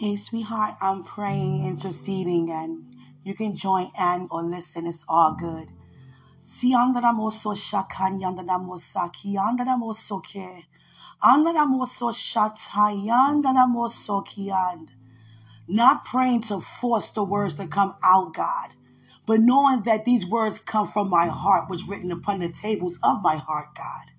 Hey, sweetheart, I'm praying, interceding, and you can join and or listen. It's all good. Si andaramoso shakani andaramosa ki andaramoso ke. Andaramoso shatai andaramoso ki and. Not praying to force the words to come out, God, but knowing that these words come from my heart, was written upon the tables of my heart, God.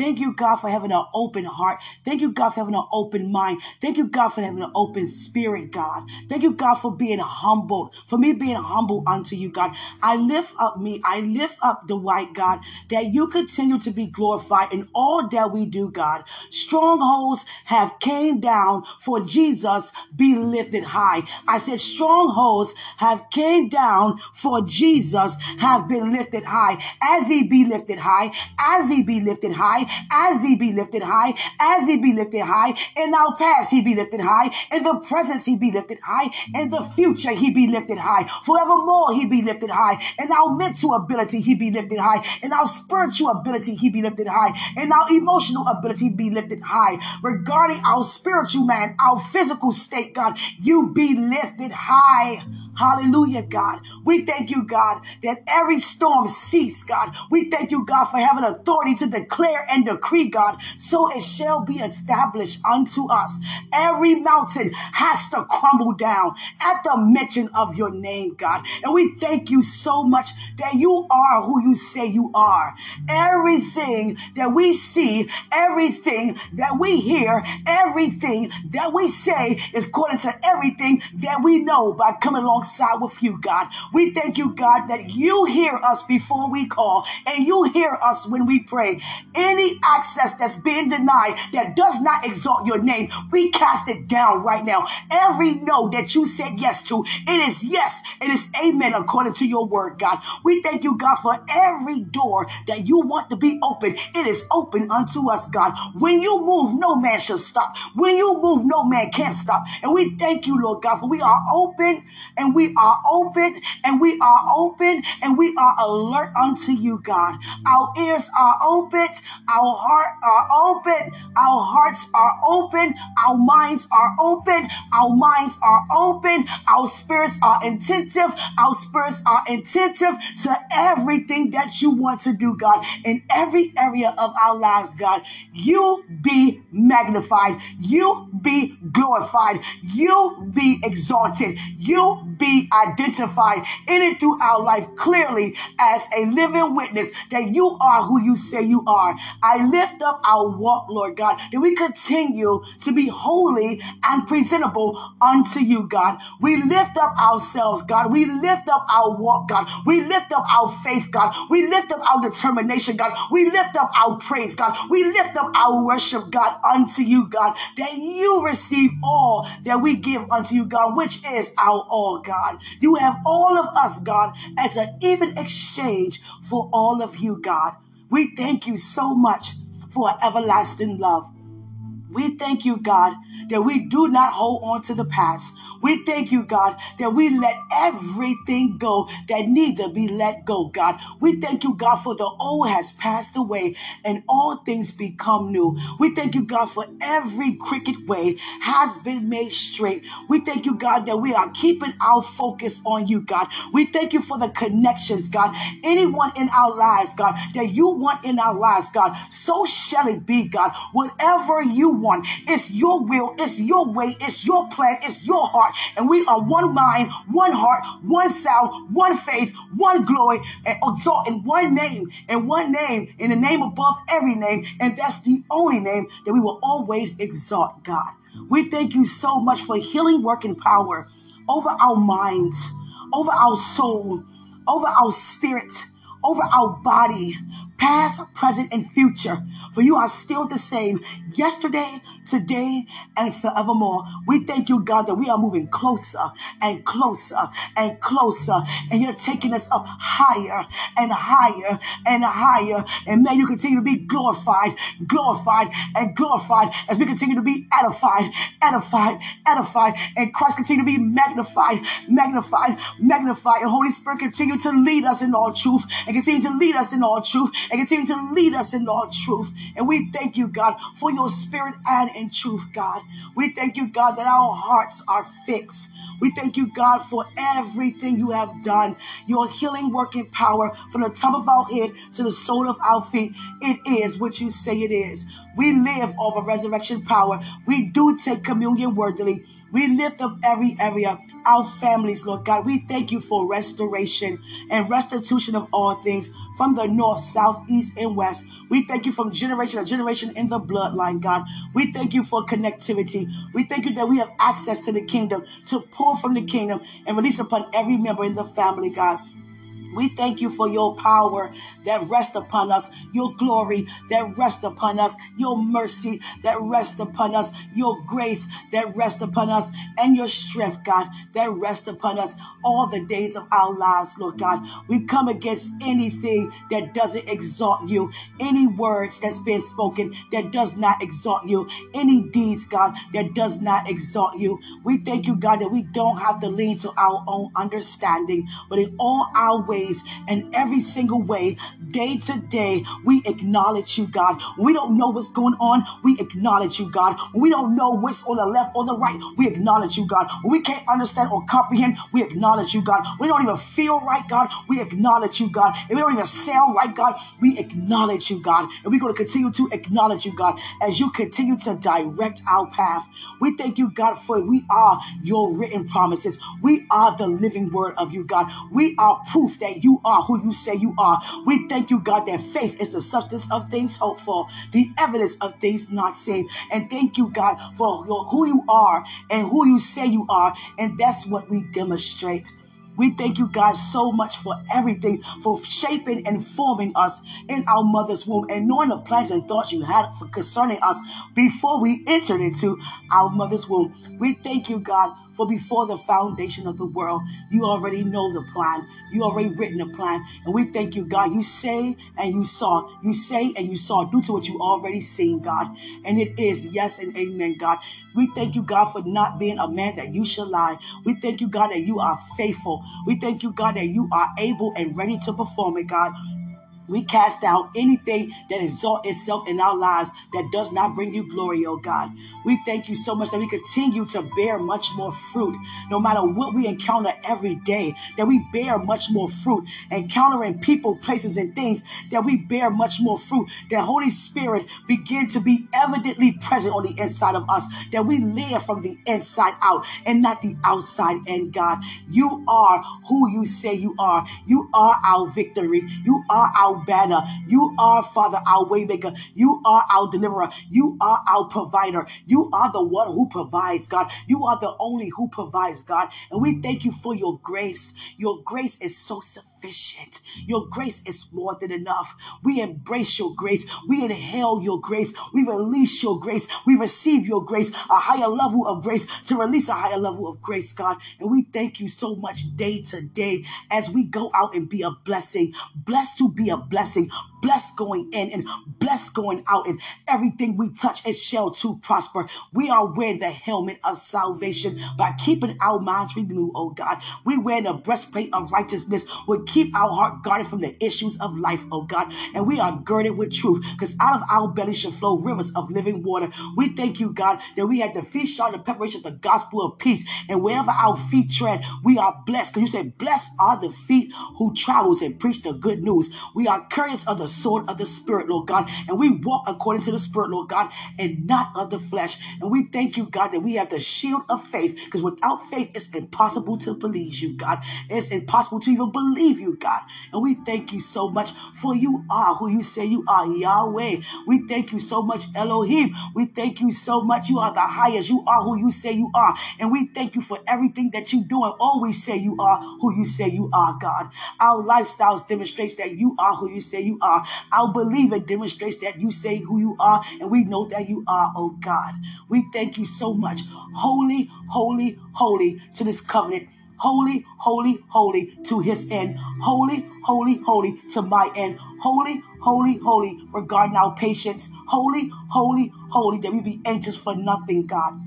Thank you, God, for having an open heart. Thank you, God, for having an open mind. Thank you, God, for having an open spirit, God. Thank you, God, for being humble, for me being humble unto you, God. I lift up me. I lift up the white God, that you continue to be glorified in all that we do, God. Strongholds have came down for Jesus be lifted high. I said strongholds have came down for Jesus have been lifted high. As he be lifted high, as he be lifted high, as he be lifted high, as he be lifted high, in our past he be lifted high, in the presence he be lifted high, in the future he be lifted high, forevermore he be lifted high, in our mental ability he be lifted high, in our spiritual ability he be lifted high, in our emotional ability be lifted high, regarding our spiritual man, our physical state, God, you be lifted high. Hallelujah, God. We thank you, God, that every storm cease, God. We thank you, God, for having authority to declare and decree, God, so it shall be established unto us. Every mountain has to crumble down at the mention of your name, God. And we thank you so much that you are who you say you are. Everything that we see, everything that we hear, everything that we say is according to everything that we know by coming alongside with you, God. We thank you, God, that you hear us before we call and you hear us when we pray. Any access that's being denied that does not exalt your name, we cast it down right now. Every no that you said yes to, it is yes, it is amen according to your word, God. We thank you, God, for every door that you want to be open. It is open unto us, God. When you move, no man shall stop. When you move, no man can stop. And we thank you, Lord God, for we are open and we are open and we are open and we are alert unto you, God. Our ears are open, our heart are open, our hearts are open, our minds are open, our minds are open, our spirits are attentive, our spirits are attentive to everything that you want to do, God, in every area of our lives, God. You be magnified, you be glorified, you be exalted, you be identified in and through our life clearly as a living witness that you are who you say you are. I lift up our walk, Lord God, that we continue to be holy and presentable unto you, God. We lift up ourselves, God. We lift up our walk, God. We lift up our faith, God. We lift up our determination, God. We lift up our praise, God. We lift up our worship, God, unto you, God, that you receive all that we give unto you, God, which is our all, God. You have all of us, God, as an even exchange for all of you, God. We thank you so much for everlasting love. We thank you, God, that we do not hold on to the past. We thank you, God, that we let everything go that need to be let go, God. We thank you, God, for the old has passed away and all things become new. We thank you, God, for every crooked way has been made straight. We thank you, God, that we are keeping our focus on you, God. We thank you for the connections, God. Anyone in our lives, God, that you want in our lives, God, so shall it be, God. Whatever you want, it's your will, it's your way, it's your plan, it's your heart. And we are one mind, one heart, one sound, one faith, one glory, and exalt in one name, in one name, in the name above every name. And that's the only name that we will always exalt, God. We thank you so much for healing working power over our minds, over our soul, over our spirit, over our body, past, present, and future. For you are still the same yesterday, today, and forevermore. We thank you, God, that we are moving closer and closer and closer, and you're taking us up higher and higher and higher. And may you continue to be glorified, glorified, and glorified as we continue to be edified, edified, edified, and Christ continue to be magnified, magnified, magnified, and Holy Spirit continue to lead us in all truth and continue to lead us in all truth and continue to lead us in all truth. And we thank you, God, for your spirit and in truth, God. We thank you, God, that our hearts are fixed. We thank you, God, for everything you have done. Your healing working power from the top of our head to the sole of our feet. It is what you say it is. We live off of resurrection power. We do take communion worthily. We lift up every area, our families, Lord God. We thank you for restoration and restitution of all things from the north, south, east, and west. We thank you from generation to generation in the bloodline, God. We thank you for connectivity. We thank you that we have access to the kingdom to pour from the kingdom and release upon every member in the family, God. We thank you for your power that rests upon us, your glory that rests upon us, your mercy that rests upon us, your grace that rests upon us, and your strength, God, that rests upon us all the days of our lives, Lord God. We come against anything that doesn't exalt you, any words that's been spoken that does not exalt you, any deeds, God, that does not exalt you. We thank you, God, that we don't have to lean to our own understanding, but in all our ways, ways and every single way, day to day, we acknowledge you, God. We don't know what's going on, we acknowledge you, God. We don't know what's on the left or the right, we acknowledge you, God. We can't understand or comprehend, we acknowledge you, God. We don't even feel right, God, we acknowledge you, God. If we don't even sound right, God, we acknowledge you, God. And we're going to continue to acknowledge you, God, as you continue to direct our path. We thank you, God, for we are your written promises. We are the living word of you, God. We are proof that that you are who you say you are. We thank you, God, that faith is the substance of things hoped for, the evidence of things not seen. And thank you, God, for your, who you are and who you say you are. And that's what we demonstrate. We thank you, God, so much for everything, for shaping and forming us in our mother's womb and knowing the plans and thoughts you had for concerning us before we entered into our mother's womb. We thank you, God, for before the foundation of the world, you already know the plan. You already written the plan. And we thank you, God. You say and you saw. You say and you saw due to what you already seen, God. And it is yes and amen, God. We thank you, God, for not being a man that you shall lie. We thank you, God, that you are faithful. We thank you, God, that you are able and ready to perform it, God. We cast down anything that exalts itself in our lives that does not bring you glory, oh God. We thank you so much that we continue to bear much more fruit, no matter what we encounter every day, that we bear much more fruit, encountering people, places, and things, that we bear much more fruit, that Holy Spirit begin to be evidently present on the inside of us, that we live from the inside out and not the outside in, God. You are who you say you are. You are our victory. You are our banner. You are, Father, our waymaker. You are our deliverer. You are our provider. You are the one who provides, God. You are the only who provides, God. And we thank you for your grace. Your grace is so sufficient. Your grace is more than enough. We embrace your grace. We inhale your grace. We release your grace. We receive your grace, a higher level of grace to release a higher level of grace, God. And we thank you so much day to day as we go out and be a blessing. Blessed to be a blessing, blessed going in and blessed going out, and everything we touch, it shall to prosper. We are wearing the helmet of salvation by keeping our minds renewed, oh God. We wear the breastplate of righteousness. We keep our heart guarded from the issues of life, oh God. And we are girded with truth, because out of our belly shall flow rivers of living water. We thank you, God, that we had the feet shod the preparation of the gospel of peace. And wherever our feet tread, we are blessed. Because you said, Blessed are the feet who travels and preach the good news. We are courage of the sword of the Spirit, Lord God. And we walk according to the Spirit, Lord God, and not of the flesh. And we thank you, God, that we have the shield of faith. Because without faith, it's impossible to believe you, God. It's impossible to even believe you, God. And we thank you so much for you are who you say you are, Yahweh. We thank you so much, Elohim. We thank you so much. You are the highest. You are who you say you are. And we thank you for everything that you do and always say you are who you say you are, God. Our lifestyles demonstrates that you are who you say you are. Our belief it demonstrates that you say who you are, and we know that you are, oh God. We thank you so much. Holy, holy, holy to this covenant. Holy, holy, holy to his end. Holy, holy, holy to my end. Holy, holy, holy regarding our patience. Holy, holy, holy that we be anxious for nothing, God.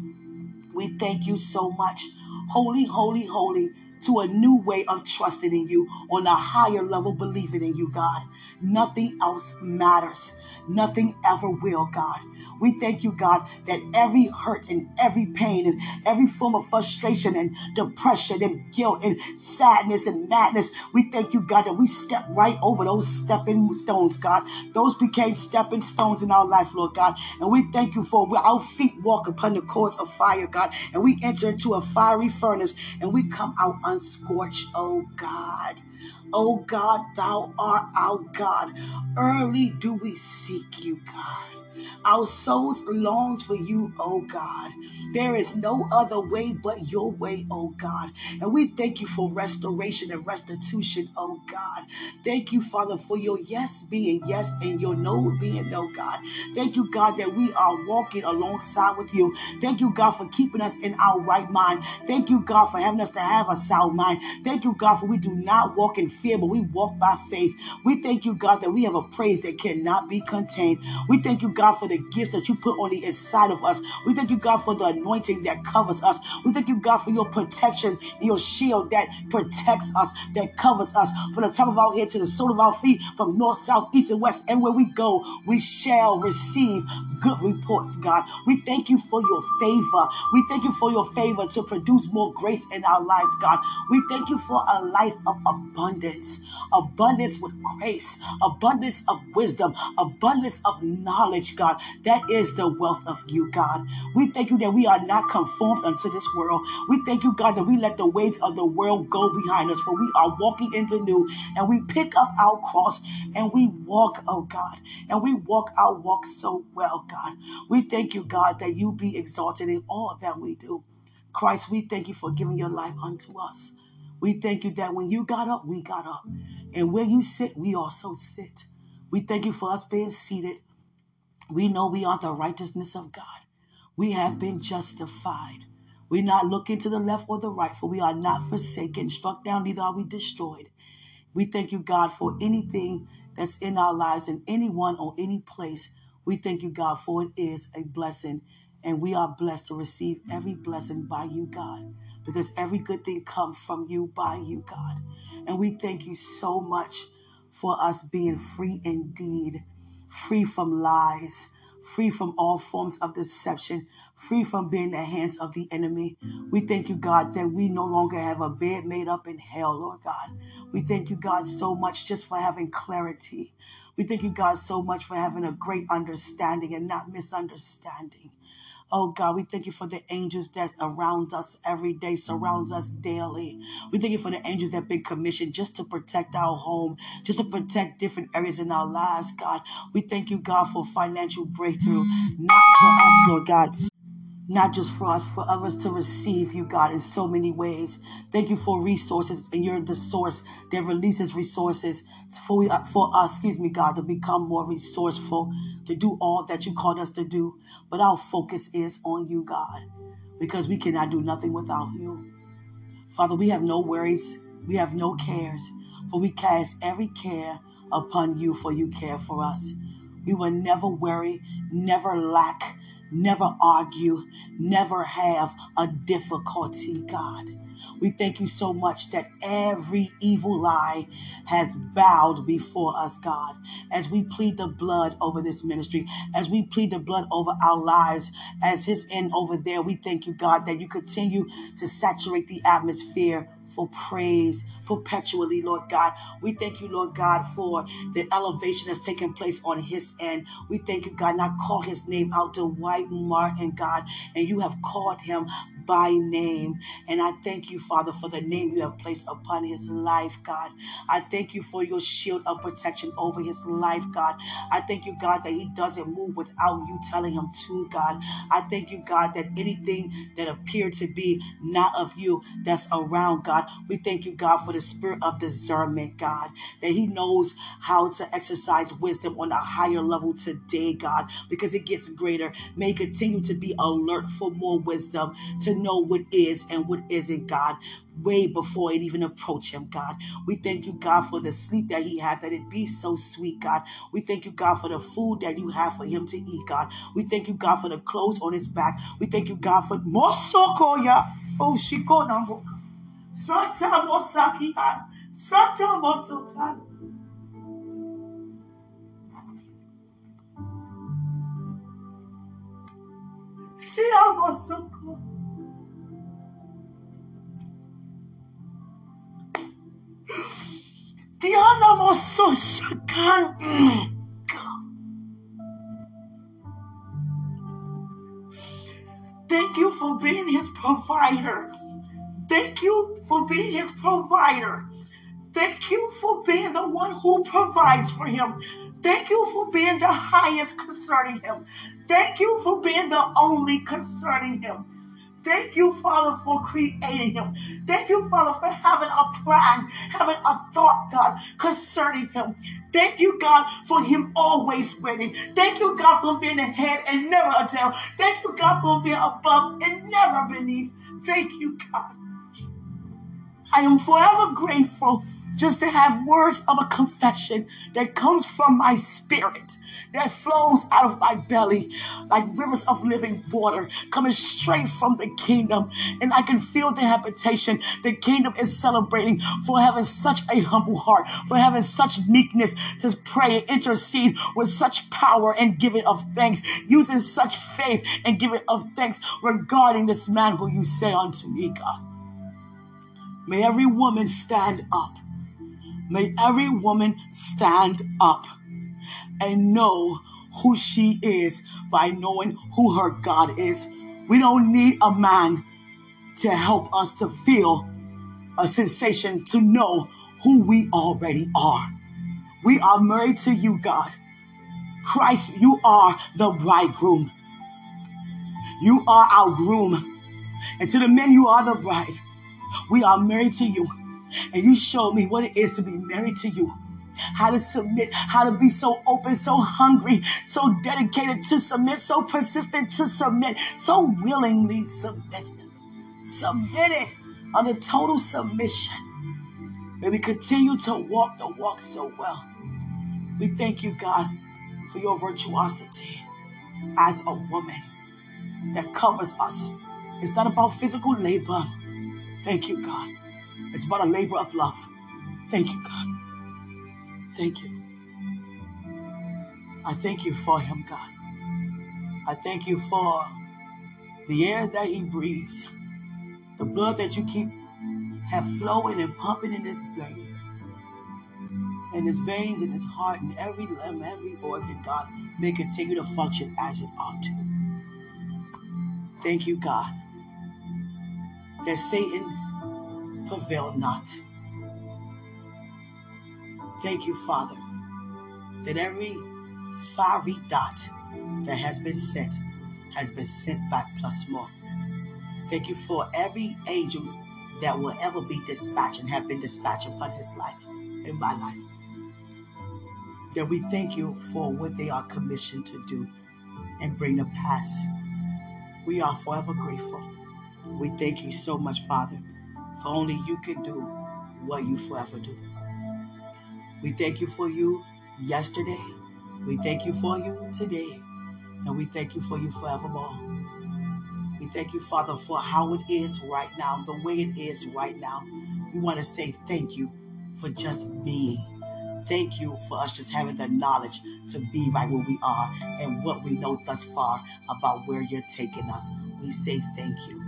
We thank you so much. Holy, holy, holy to a new way of trusting in you, on a higher level believing in you, God. Nothing else matters. Nothing ever will, God. We thank you, God, that every hurt and every pain and every form of frustration and depression and guilt and sadness and madness, we thank you, God, that we step right over those stepping stones, God. Those became stepping stones in our life, Lord God. And we thank you for our feet walk upon the course of fire, God. And we enter into a fiery furnace and we come out unscorched, oh God. Oh God, thou art our God. Early do we seek you, God. Our souls longs for you, oh God. There is no other way but your way, oh God. And we thank you for restoration and restitution, oh God. Thank you, Father, for your yes being yes and your no being no, God. Thank you, God, that we are walking alongside with you. Thank you, God, for keeping us in our right mind. Thank you, God, for having us to have a sound mind. Thank you, God, for we do not walk in fear, but we walk by faith. We thank you, God, that we have a praise that cannot be contained. We thank you, God, for the gifts that you put on the inside of us. We thank you, God, for the anointing that covers us. We thank you, God, for your protection and your shield that protects us, that covers us from the top of our head to the sole of our feet, from north, south, east, and west. Everywhere we go, we shall receive good reports, God. We thank you for your favor. We thank you for your favor to produce more grace in our lives, God. We thank you for a life of abundance, abundance with grace, abundance of wisdom, abundance of knowledge, God. That is the wealth of you, God. We thank you that we are not conformed unto this world. We thank you, God, that we let the ways of the world go behind us, for we are walking in the new, and we pick up our cross and we walk, oh God, and we walk our walk so well, God. We thank you, God, that you be exalted in all that we do. Christ, we thank you for giving your life unto us. We thank you that when you got up, we got up. And where you sit, we also sit. We thank you for us being seated we know we are the righteousness of God. We have been justified. We're not looking to the left or the right, for we are not forsaken, struck down, neither are we destroyed. We thank you, God, for anything that's in our lives and anyone or any place. We thank you, God, for it is a blessing. And we are blessed to receive every blessing by you, God, because every good thing comes from you, by you, God. And we thank you so much for us being free indeed free from lies, free from all forms of deception, free from being the hands of the enemy. We thank you, God, that we no longer have a bed made up in hell, Lord God. We thank you, God, so much just for having clarity. We thank you, God, so much for having a great understanding and not misunderstanding. Oh God, we thank you for the angels that around us every day, surrounds us daily. We thank you for the angels that have been commissioned just to protect our home, just to protect different areas in our lives, God. We thank you, God, for financial breakthrough, not for us, Lord God not just for us, for others to receive you, God, in so many ways. Thank you for resources, and you're the source that releases resources for, for us, excuse me, God, to become more resourceful, to do all that you called us to do. But our focus is on you, God, because we cannot do nothing without you. Father, we have no worries, we have no cares, for we cast every care upon you, for you care for us. We will never worry, never lack never argue, never have a difficulty, God. We thank you so much that every evil lie has bowed before us, God. As we plead the blood over this ministry, as we plead the blood over our lives, as His end over there, we thank you, God, that you continue to saturate the atmosphere for praise perpetually, Lord God. We thank you, Lord God, for the elevation that's taken place on his end. We thank you, God, not call his name out to White Martin, God, and you have called him by name. And I thank you, Father, for the name you have placed upon his life, God. I thank you for your shield of protection over his life, God. I thank you, God, that he doesn't move without you telling him to, God. I thank you, God, that anything that appeared to be not of you that's around, God, we thank you, God, for the spirit of discernment, God, that he knows how to exercise wisdom on a higher level today, God, because it gets greater. May continue to be alert for more wisdom, to know what is and what isn't, God, way before it even approach him, God. We thank you, God, for the sleep that he had, that it be so sweet, God. We thank you, God, for the food that you have for him to eat, God. We thank you, God, for the clothes on his back. We thank you, God, for Mosokoya. Oh, she Shiko Nambo. Santa Mosakian. Santa Mosakan. Sia Mosoko. Diana Mososhakan. Thank you for being his provider. Thank you for being his provider. Thank you for being the one who provides for him. Thank you for being the highest concerning him. Thank you for being the only concerning him. Thank you, Father, for creating him. Thank you, Father, for having a plan, having a thought, God, concerning him. Thank you, God, for him always winning. Thank you, God, for being ahead and never a tail. Thank you, God, for being above and never beneath. Thank you, God. I am forever grateful just to have words of a confession that comes from my spirit, that flows out of my belly like rivers of living water coming straight from the kingdom. And I can feel the habitation the kingdom is celebrating for having such a humble heart, for having such meekness to pray and intercede with such power and giving of thanks, using such faith and giving of thanks regarding this man who you say unto me, God. May every woman stand up May every woman stand up and know who she is by knowing who her God is. We don't need a man to help us to feel a sensation to know who we already are. We are married to you, God. Christ, you are the bridegroom. You are our groom. And to the men, you are the bride. We are married to you and you showed me what it is to be married to you. How to submit, how to be so open, so hungry, so dedicated to submit, so persistent to submit, so willingly submit, submitted under total submission. May we continue to walk the walk so well. We thank you, God, for your virtuosity as a woman that covers us. It's not about physical labor. Thank you, God. It's about a labor of love. Thank you, God. Thank you. I thank you for him, God. I thank you for the air that he breathes, the blood that you keep have flowing and pumping in his brain, in his veins, in his heart, in every limb, every organ, God, may continue to function as it ought to. Thank you, God, that Satan prevail not. Thank you, Father, that every fiery dot that has been sent has been sent back plus more. Thank you for every angel that will ever be dispatched and have been dispatched upon his life, in my life. That we thank you for what they are commissioned to do and bring to pass. We are forever grateful. We thank you so much, Father, for only you can do what you forever do. We thank you for you yesterday. We thank you for you today. And we thank you for you forevermore. We thank you, Father, for how it is right now, the way it is right now. We want to say thank you for just being. Thank you for us just having the knowledge to be right where we are and what we know thus far about where you're taking us. We say thank you.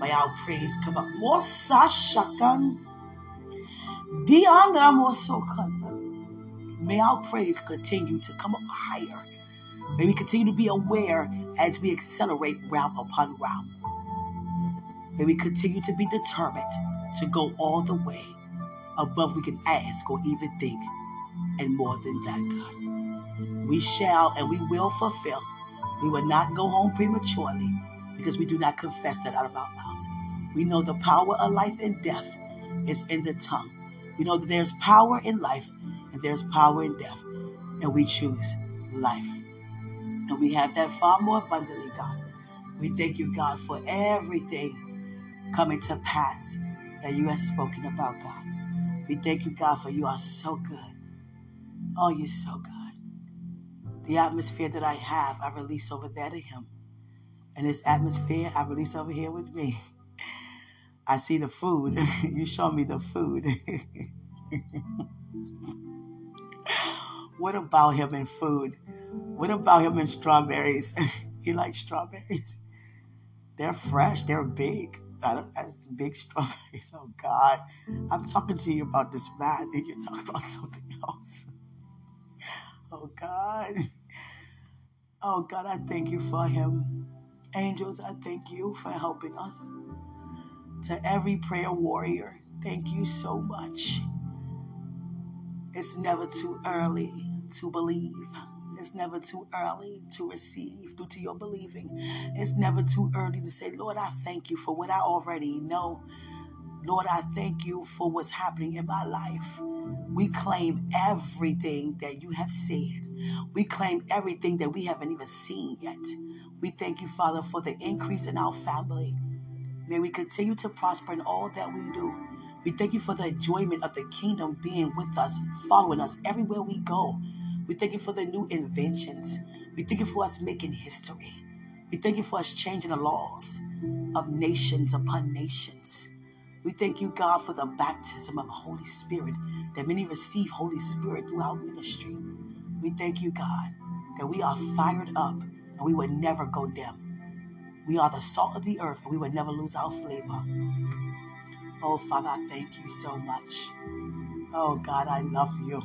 May our praise come up. Mosa shakan. Diandra May our praise continue to come up higher. May we continue to be aware as we accelerate round upon round. May we continue to be determined to go all the way above we can ask or even think, and more than that, God. We shall and we will fulfill. We will not go home prematurely because we do not confess that out of our mouths. We know the power of life and death is in the tongue. We know that there's power in life and there's power in death, and we choose life. And we have that far more abundantly, God. We thank you, God, for everything coming to pass that you have spoken about, God. We thank you, God, for you are so good. Oh, you're so good. The atmosphere that I have, I release over there to Him. And this atmosphere, I release over here with me. I see the food. you show me the food. what about him in food? What about him in strawberries? he likes strawberries. They're fresh. They're big. That's big strawberries. Oh God, I'm talking to you about this man, and you're talking about something else. Oh God. Oh God, I thank you for him. Angels, I thank you for helping us. To every prayer warrior, thank you so much. It's never too early to believe. It's never too early to receive due to your believing. It's never too early to say, Lord, I thank you for what I already know. Lord, I thank you for what's happening in my life. We claim everything that you have said. We claim everything that we haven't even seen yet. We thank you, Father, for the increase in our family. May we continue to prosper in all that we do. We thank you for the enjoyment of the kingdom being with us, following us everywhere we go. We thank you for the new inventions. We thank you for us making history. We thank you for us changing the laws of nations upon nations. We thank you, God, for the baptism of the Holy Spirit, that many receive Holy Spirit throughout ministry. We thank you, God, that we are fired up and we would never go dim. We are the salt of the earth and we would never lose our flavor. Oh, Father, I thank you so much. Oh, God, I love you.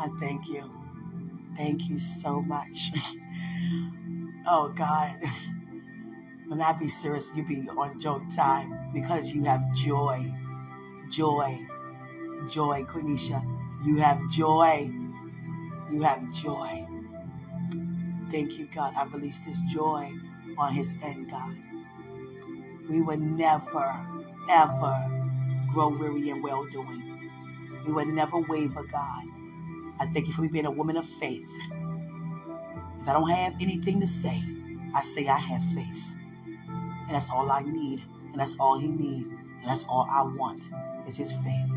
I thank you. Thank you so much. oh, God. When I be serious, you be on joke time because you have joy. Joy. Joy, Quenisha. You have joy. You have joy. Thank you, God. I release this joy on his end, God. We would never, ever grow weary in well doing. We would never waver, God. I thank you for me being a woman of faith. If I don't have anything to say, I say I have faith. And that's all I need. And that's all he needs. And that's all I want is his faith.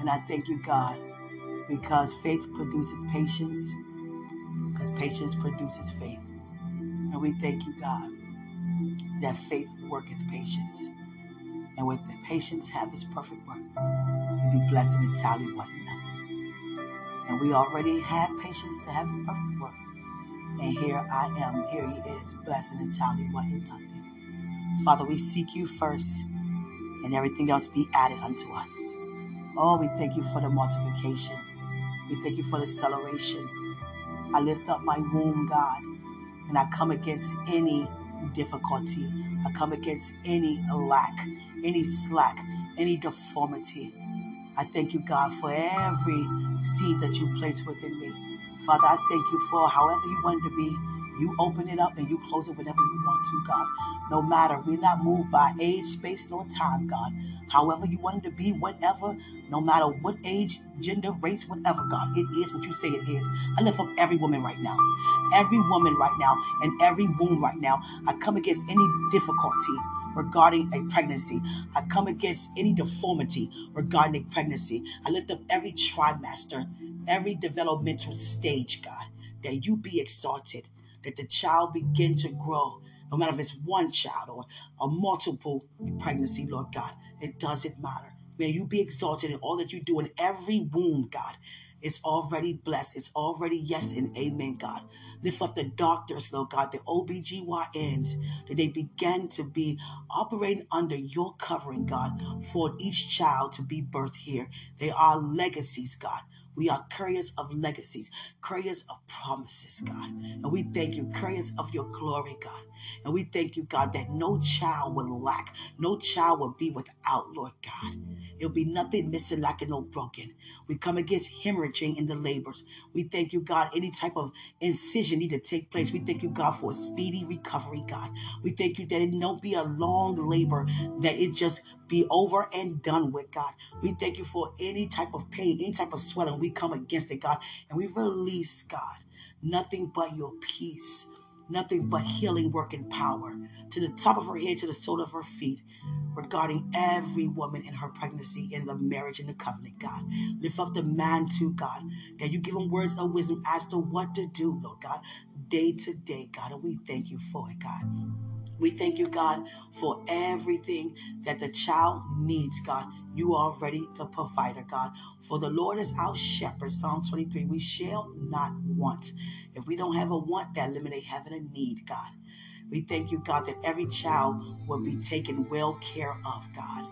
And I thank you, God, because faith produces patience, because patience produces faith. And we thank you, God, that faith worketh patience. And with the patience have his perfect work. We be blessed and entirely want nothing. And we already have patience to have his perfect work. And here I am, here he is, blessed and entirely wanting nothing. Father, we seek you first, and everything else be added unto us. Oh, we thank you for the multiplication. We thank you for the acceleration. I lift up my womb, God, and I come against any difficulty. I come against any lack, any slack, any deformity. I thank you, God, for every seed that you place within me. Father, I thank you for however you want it to be. You open it up and you close it whenever you want to, God. No matter, we're not moved by age, space, nor time, God. However you want it to be, whatever, no matter what age, gender, race, whatever, God, it is what you say it is. I lift up every woman right now, every woman right now, and every womb right now. I come against any difficulty regarding a pregnancy. I come against any deformity regarding a pregnancy. I lift up every trimester, every developmental stage, God, that you be exalted, that the child begin to grow. No matter if it's one child or a multiple pregnancy, Lord God, it doesn't matter. May you be exalted in all that you do in every womb, God. It's already blessed. It's already yes and amen, God. Lift up the doctors, Lord God, the OBGYNs, that they begin to be operating under your covering, God, for each child to be birthed here. They are legacies, God. We are couriers of legacies, couriers of promises, God. And we thank you, couriers of your glory, God. And we thank you, God, that no child will lack, no child will be without, Lord God. It'll be nothing missing, lacking, no broken. We come against hemorrhaging in the labors. We thank you, God, any type of incision need to take place. We thank you, God, for a speedy recovery, God. We thank you that it don't be a long labor, that it just be over and done with, God. We thank you for any type of pain, any type of swelling. We come against it, God, and we release, God, nothing but your peace nothing but healing working power to the top of her head to the sole of her feet regarding every woman in her pregnancy in the marriage and the covenant god lift up the man to god that you give him words of wisdom as to what to do lord god day to day god and we thank you for it god We thank you, God, for everything that the child needs, God. You are already the provider, oh God. For the Lord is our shepherd. Psalm 23. We shall not want. If we don't have a want, that eliminate having a need, God. We thank you, God, that every child will be taken well care of, God.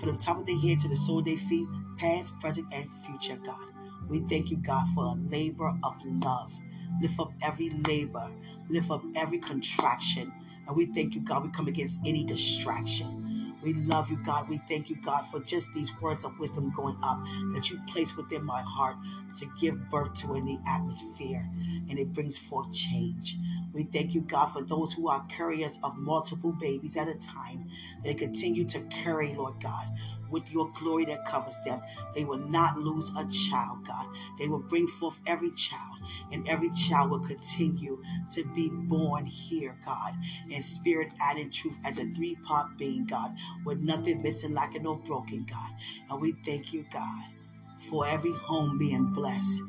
From the top of their head to the sole of their feet, past, present, and future, God. We thank you, God, for a labor of love. Lift up every labor, lift up every contraction. And we thank you, God. We come against any distraction. We love you, God. We thank you, God, for just these words of wisdom going up that you place within my heart to give birth to in the atmosphere. And it brings forth change. We thank you, God, for those who are carriers of multiple babies at a time. That they continue to carry, Lord God with your glory that covers them. They will not lose a child, God. They will bring forth every child, and every child will continue to be born here, God, in spirit and in truth as a three part being, God, with nothing missing, lacking, or broken, God. And we thank you, God, for every home being blessed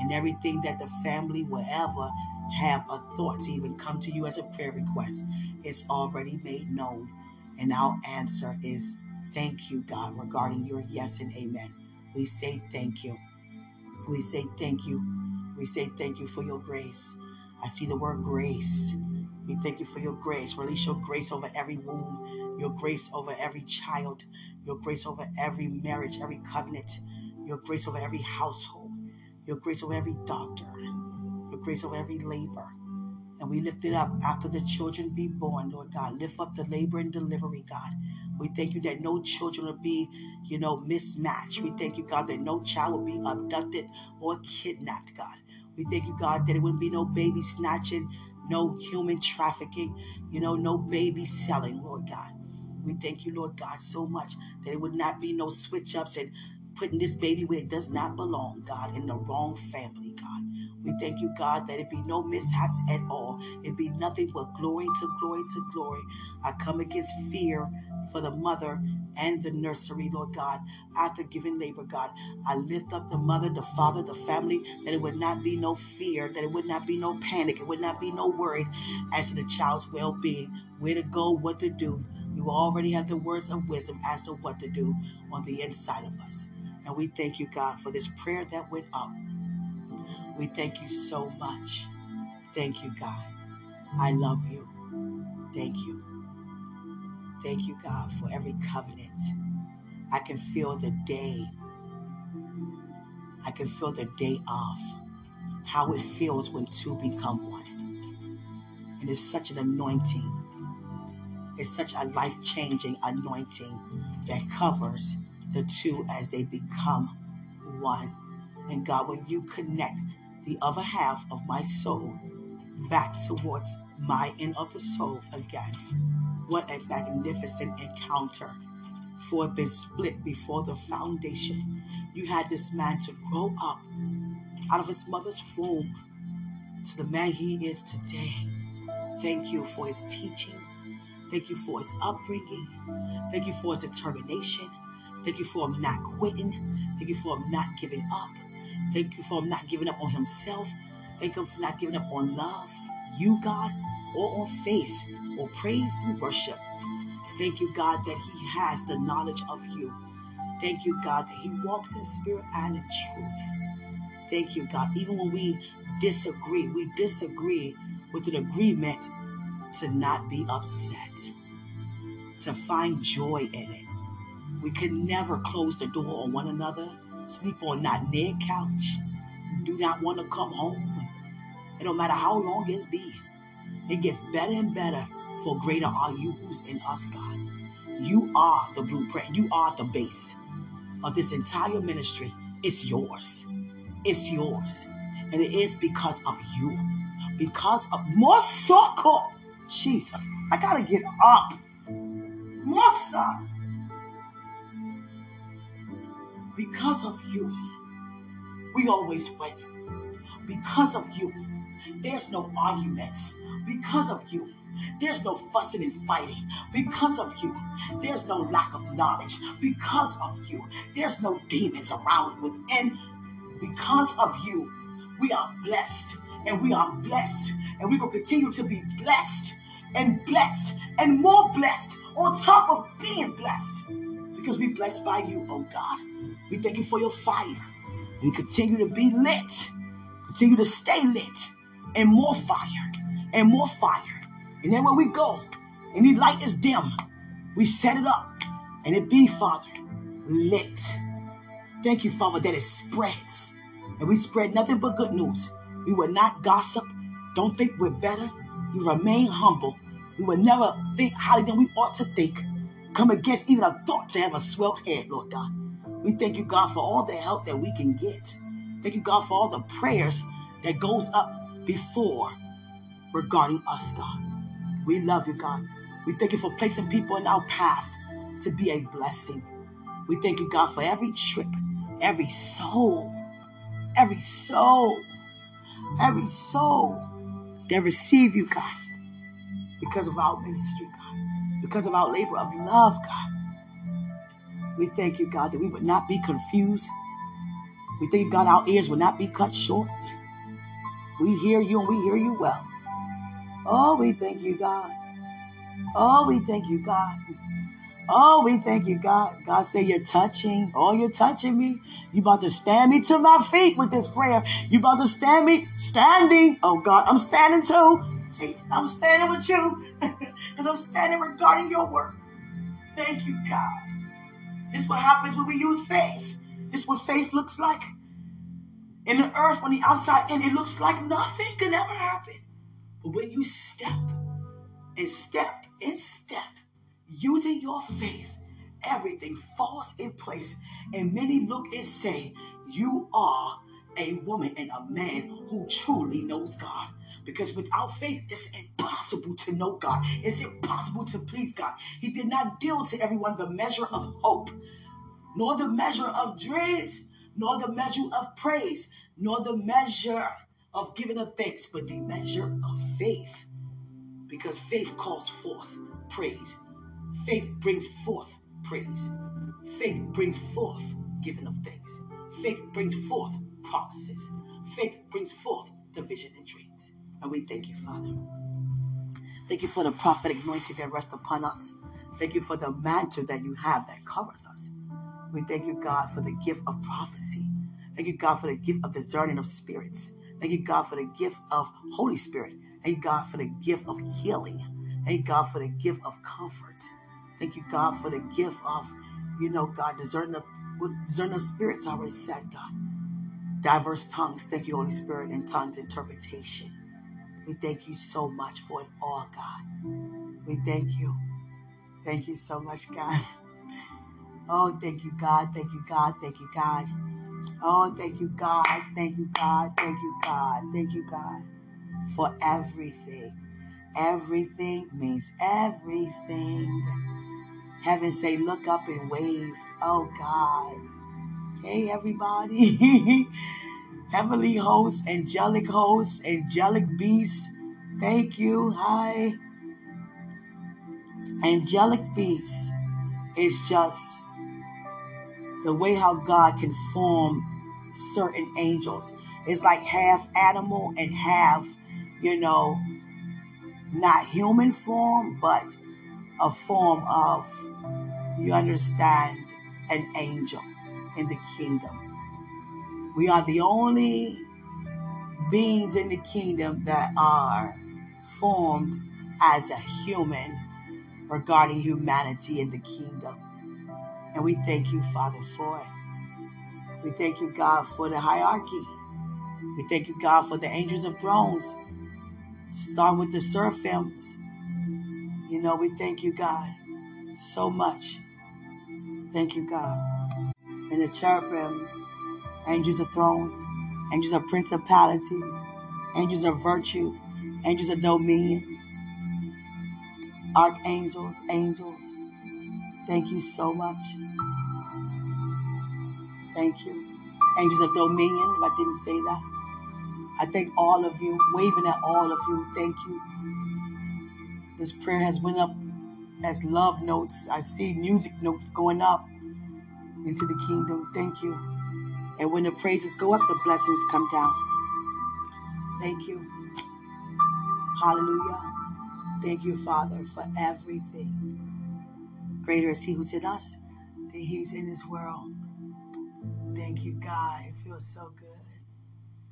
and everything that the family will ever have a thought to even come to you as a prayer request. It's already made known. And our answer is Thank you, God, regarding your yes and amen. We say thank you. We say thank you. We say thank you for your grace. I see the word grace. We thank you for your grace. Release your grace over every womb, your grace over every child, your grace over every marriage, every covenant, your grace over every household, your grace over every doctor, your grace over every labor. And we lift it up after the children be born, Lord God. Lift up the labor and delivery, God. We thank you that no children will be, you know, mismatched. We thank you, God, that no child will be abducted or kidnapped, God. We thank you, God, that it wouldn't be no baby snatching, no human trafficking, you know, no baby selling, Lord God. We thank you, Lord God, so much that it would not be no switch ups and putting this baby where it does not belong, God, in the wrong family, God. We thank you, God, that it be no mishaps at all. It be nothing but glory to glory to glory. I come against fear for the mother and the nursery, Lord God, after giving labor, God. I lift up the mother, the father, the family, that it would not be no fear, that it would not be no panic, it would not be no worry as to the child's well being, where to go, what to do. We already have the words of wisdom as to what to do on the inside of us. And we thank you, God, for this prayer that went up. We thank you so much. Thank you, God. I love you. Thank you. Thank you, God, for every covenant. I can feel the day. I can feel the day off. How it feels when two become one. And it's such an anointing. It's such a life changing anointing that covers the two as they become one. And God, when you connect the other half of my soul back towards my end of the soul again, what a magnificent encounter for it been split before the foundation. You had this man to grow up out of his mother's womb to the man he is today. Thank you for his teaching. Thank you for his upbringing. Thank you for his determination. Thank you for him not quitting. Thank you for him not giving up. Thank you for not giving up on himself. Thank you for not giving up on love, you, God, or on faith, or praise and worship. Thank you, God, that he has the knowledge of you. Thank you, God, that he walks in spirit and in truth. Thank you, God. Even when we disagree, we disagree with an agreement to not be upset, to find joy in it. We can never close the door on one another, sleep on not near couch, do not want to come home. It don't matter how long it be. It gets better and better, for greater are you who's in us, God. You are the blueprint. You are the base of this entire ministry. It's yours. It's yours. And it is because of you. Because of circle. Jesus, I gotta get up. Mosa. Because of you, we always win. Because of you, there's no arguments. Because of you, there's no fussing and fighting. Because of you, there's no lack of knowledge. Because of you, there's no demons around within. Because of you, we are blessed and we are blessed and we will continue to be blessed and blessed and more blessed on top of being blessed because we're blessed by you, oh God. We thank you for your fire. We continue to be lit, continue to stay lit, and more fire, and more fire. And then when we go, any light is dim, we set it up, and it be, Father, lit. Thank you, Father, that it spreads. And we spread nothing but good news. We will not gossip. Don't think we're better. We remain humble. We will never think higher than we ought to think. Come against even a thought to have a swell head, Lord God. We thank you, God, for all the help that we can get. Thank you, God, for all the prayers that goes up before regarding us, God. We love you, God. We thank you for placing people in our path to be a blessing. We thank you, God, for every trip, every soul, every soul, every soul that receive you, God, because of our ministry, God, because of our labor of love, God. We thank you, God, that we would not be confused. We thank you, God, our ears will not be cut short. We hear you and we hear you well. Oh, we thank you, God. Oh, we thank you, God. Oh, we thank you, God. God say you're touching. Oh, you're touching me. You about to stand me to my feet with this prayer. You about to stand me standing. Oh God, I'm standing too. Gee, I'm standing with you because I'm standing regarding your word. Thank you, God. This is what happens when we use faith. This is what faith looks like. In the earth, on the outside, and it looks like nothing can ever happen. But when you step and step and step, using your faith, everything falls in place. And many look and say, You are a woman and a man who truly knows God. Because without faith, it's impossible to know God. It's impossible to please God. He did not deal to everyone the measure of hope, nor the measure of dreams, nor the measure of praise, nor the measure of giving of thanks, but the measure of faith. Because faith calls forth praise. Faith brings forth praise. Faith brings forth giving of thanks. Faith brings forth promises. Faith brings forth the vision and dreams. And we thank you, Father. Thank you for the prophetic anointing that rests upon us. Thank you for the mantle that you have that covers us. We thank you, God, for the gift of prophecy. Thank you, God, for the gift of discerning of spirits. Thank you, God, for the gift of Holy Spirit. Thank you, God, for the gift of healing. Thank you, God, for the gift of comfort. Thank you, God, for the gift of, you know, God, discerning of, discerning spirits already said, God. Diverse tongues. Thank you, Holy Spirit, and tongues interpretation. We thank you so much for it all, God. We thank you. Thank you so much, God. Oh, thank you, God. Thank you, God. Thank you, God. Oh, thank you, God. Thank you, God. Thank you, God. Thank you, God, for everything. Everything means everything. Heaven say, look up and wave. Oh, God. Hey, everybody. Heavenly hosts, angelic hosts, angelic beasts. Thank you. Hi. Angelic beasts is just the way how God can form certain angels. It's like half animal and half, you know, not human form, but a form of, you understand, an angel in the kingdom. We are the only beings in the kingdom that are formed as a human regarding humanity in the kingdom. And we thank you, Father, for it. We thank you, God, for the hierarchy. We thank you, God, for the angels of thrones. Start with the seraphims. You know, we thank you, God, so much. Thank you, God. And the cherubims, angels of thrones, angels of principalities, angels of virtue, angels of dominion, archangels, angels. Thank you so much. Thank you. Angels of dominion, if I didn't say that. I thank all of you, waving at all of you. Thank you. This prayer has went up as love notes. I see music notes going up into the kingdom. Thank you. And when the praises go up, the blessings come down. Thank you. Hallelujah. Thank you, Father, for everything. Greater is He who's in us than He's in this world. Thank you, God. It feels so good.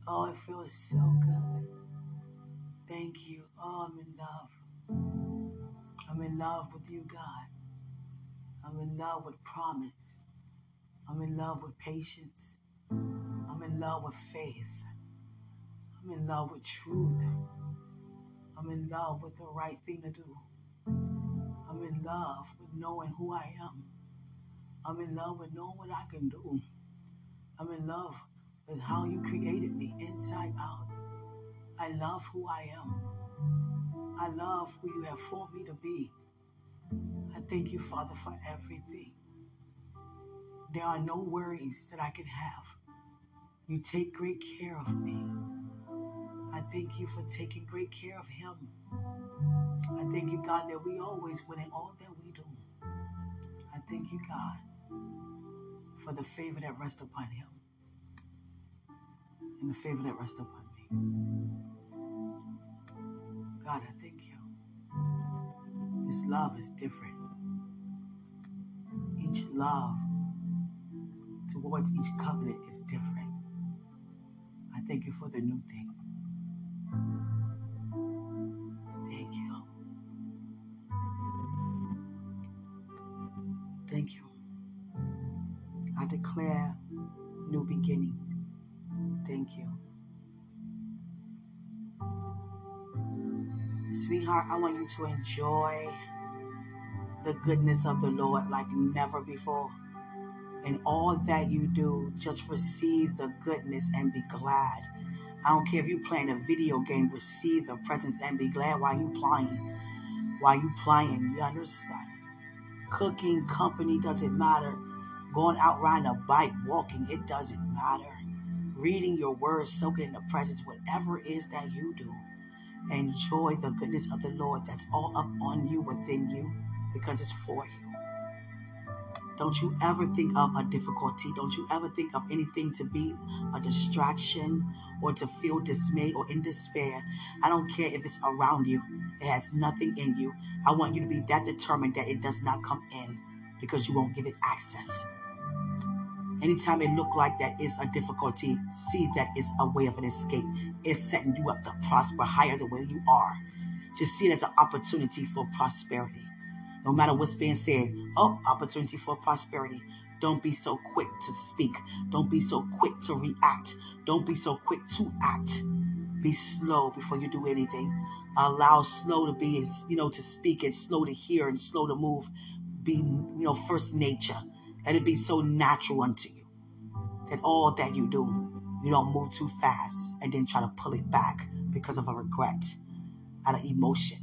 Oh, it feels so good. Thank you. Oh, I'm in love. I'm in love with you, God. I'm in love with promise. I'm in love with patience. I'm in love with faith. I'm in love with truth. I'm in love with the right thing to do. I'm in love with knowing who I am. I'm in love with knowing what I can do. I'm in love with how you created me inside out. I love who I am. I love who you have formed me to be. I thank you, Father, for everything. There are no worries that I can have. You take great care of me. I thank you for taking great care of him. I thank you, God, that we always win in all that we do. I thank you, God, for the favor that rests upon him and the favor that rests upon me. God, I thank you. This love is different. Each love towards each covenant is different. I thank you for the new thing. Thank you. Thank you. I declare new beginnings. Thank you. Sweetheart, I want you to enjoy the goodness of the Lord like never before. In all that you do, just receive the goodness and be glad. I don't care if you're playing a video game, receive the presence and be glad while you playing. While you playing, you understand? Cooking, company doesn't matter. Going out riding a bike, walking, it doesn't matter. Reading your words, soaking in the presence, whatever it is that you do. Enjoy the goodness of the Lord that's all up on you, within you, because it's for you. Don't you ever think of a difficulty. Don't you ever think of anything to be a distraction or to feel dismay or in despair. I don't care if it's around you, it has nothing in you. I want you to be that determined that it does not come in because you won't give it access. Anytime it look like that is a difficulty, see that it's a way of an escape. It's setting you up to prosper higher than where you are. Just see it as an opportunity for prosperity. No matter what's being said, oh, opportunity for prosperity. Don't be so quick to speak. Don't be so quick to react. Don't be so quick to act. Be slow before you do anything. Allow slow to be, you know, to speak and slow to hear and slow to move. Be, you know, first nature. Let it be so natural unto you that all that you do, you don't move too fast and then try to pull it back because of a regret, out of emotion.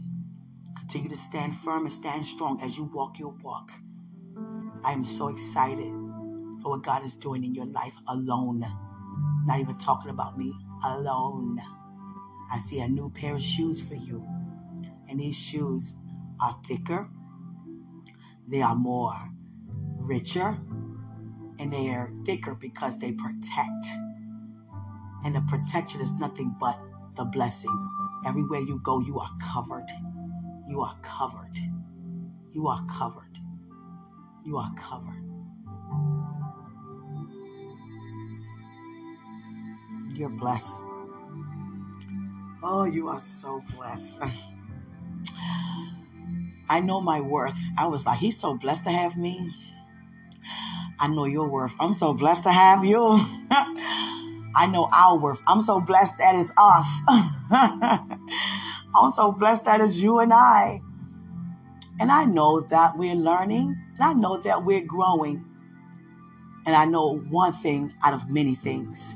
Continue to stand firm and stand strong as you walk your walk. I am so excited for what God is doing in your life alone. Not even talking about me, alone. I see a new pair of shoes for you. And these shoes are thicker, they are more richer, and they are thicker because they protect. And the protection is nothing but the blessing. Everywhere you go, you are covered. You are covered. You are covered. You are covered. You're blessed. Oh, you are so blessed. I know my worth. I was like, he's so blessed to have me. I know your worth. I'm so blessed to have you. I know our worth. I'm so blessed that it's us. I'm so blessed that it's you and I. And I know that we're learning, and I know that we're growing. And I know one thing out of many things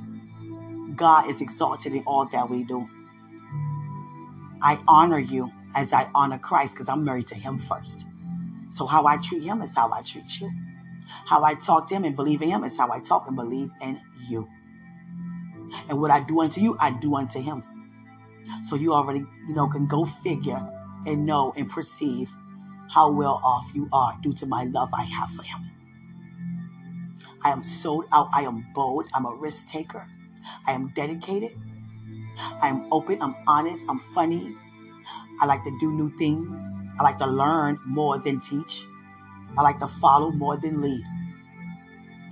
God is exalted in all that we do. I honor you as I honor Christ because I'm married to Him first. So, how I treat Him is how I treat you. How I talk to Him and believe in Him is how I talk and believe in you. And what I do unto you, I do unto Him. So, you already, you know, can go figure and know and perceive how well off you are due to my love I have for Him. I am sold out. I am bold. I'm a risk taker. I am dedicated. I am open. I'm honest. I'm funny. I like to do new things. I like to learn more than teach. I like to follow more than lead.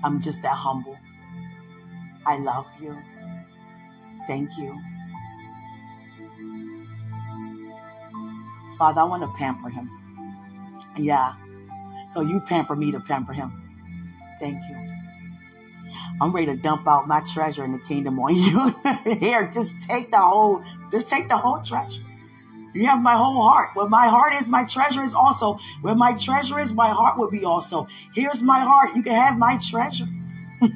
I'm just that humble. I love you. Thank you. Father, I want to pamper him. Yeah. So you pamper me to pamper him. Thank you. I'm ready to dump out my treasure in the kingdom on you. Here, just take the whole, just take the whole treasure. You have my whole heart. Where my heart is, my treasure is also. Where my treasure is, my heart will be also. Here's my heart. You can have my treasure. you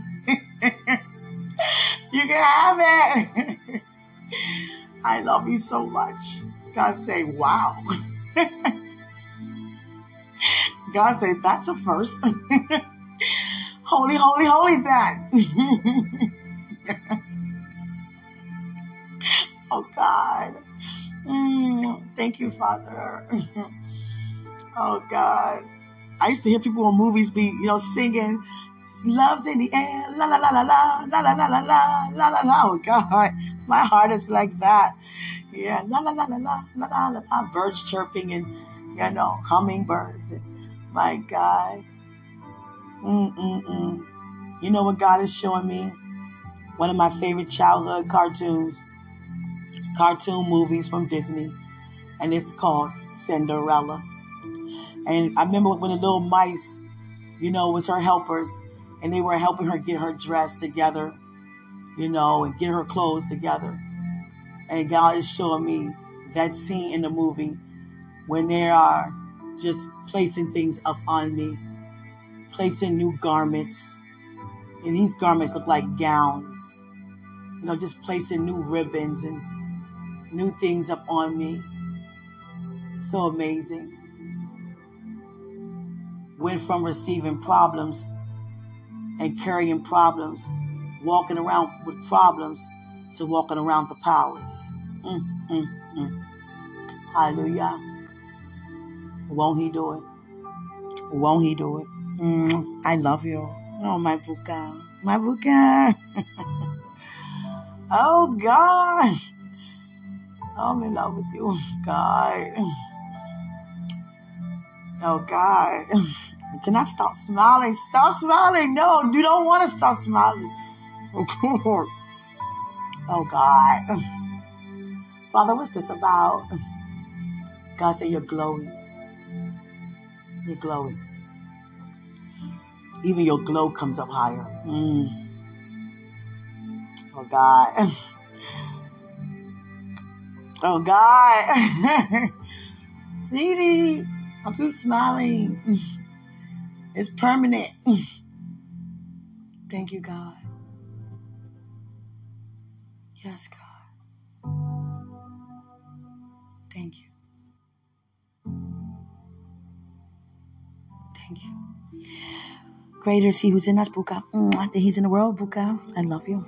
can have it. I love you so much. God say, wow. God say, that's a first. holy, holy, holy that. oh God. Mm, thank you, Father. oh God. I used to hear people in movies be, you know, singing, love's in the air, la la la la la, la la la la la, la la la. Oh God, my heart is like that. Yeah, la la la la la, la la la la. Birds chirping and, you know, hummingbirds. And, my God. Mm-mm-mm. You know what God is showing me? One of my favorite childhood cartoons, cartoon movies from Disney, and it's called Cinderella. And I remember when the little mice, you know, was her helpers, and they were helping her get her dress together, you know, and get her clothes together. And God is showing me that scene in the movie when they are just placing things up on me, placing new garments. And these garments look like gowns, you know, just placing new ribbons and new things up on me. So amazing. Went from receiving problems and carrying problems, walking around with problems, to walking around the palace. Mm, mm, mm. Hallelujah. Won't he do it? Won't he do it? Mm, I love you. Oh, my Buka. My Buka. oh, God. I'm in love with you, God. Oh, God. Can I stop smiling? Stop smiling. No, you don't want to stop smiling. Oh, God. Father, what's this about? God said, You're glowing. You're glowing. Even your glow comes up higher. Mm. Oh, God. Oh, God. Lady, I keep smiling. It's permanent. Thank you, God. Yes, God. Thank you. Thank you. Greater is He who's in us, Buka, than He's in the world, Buka. I love you.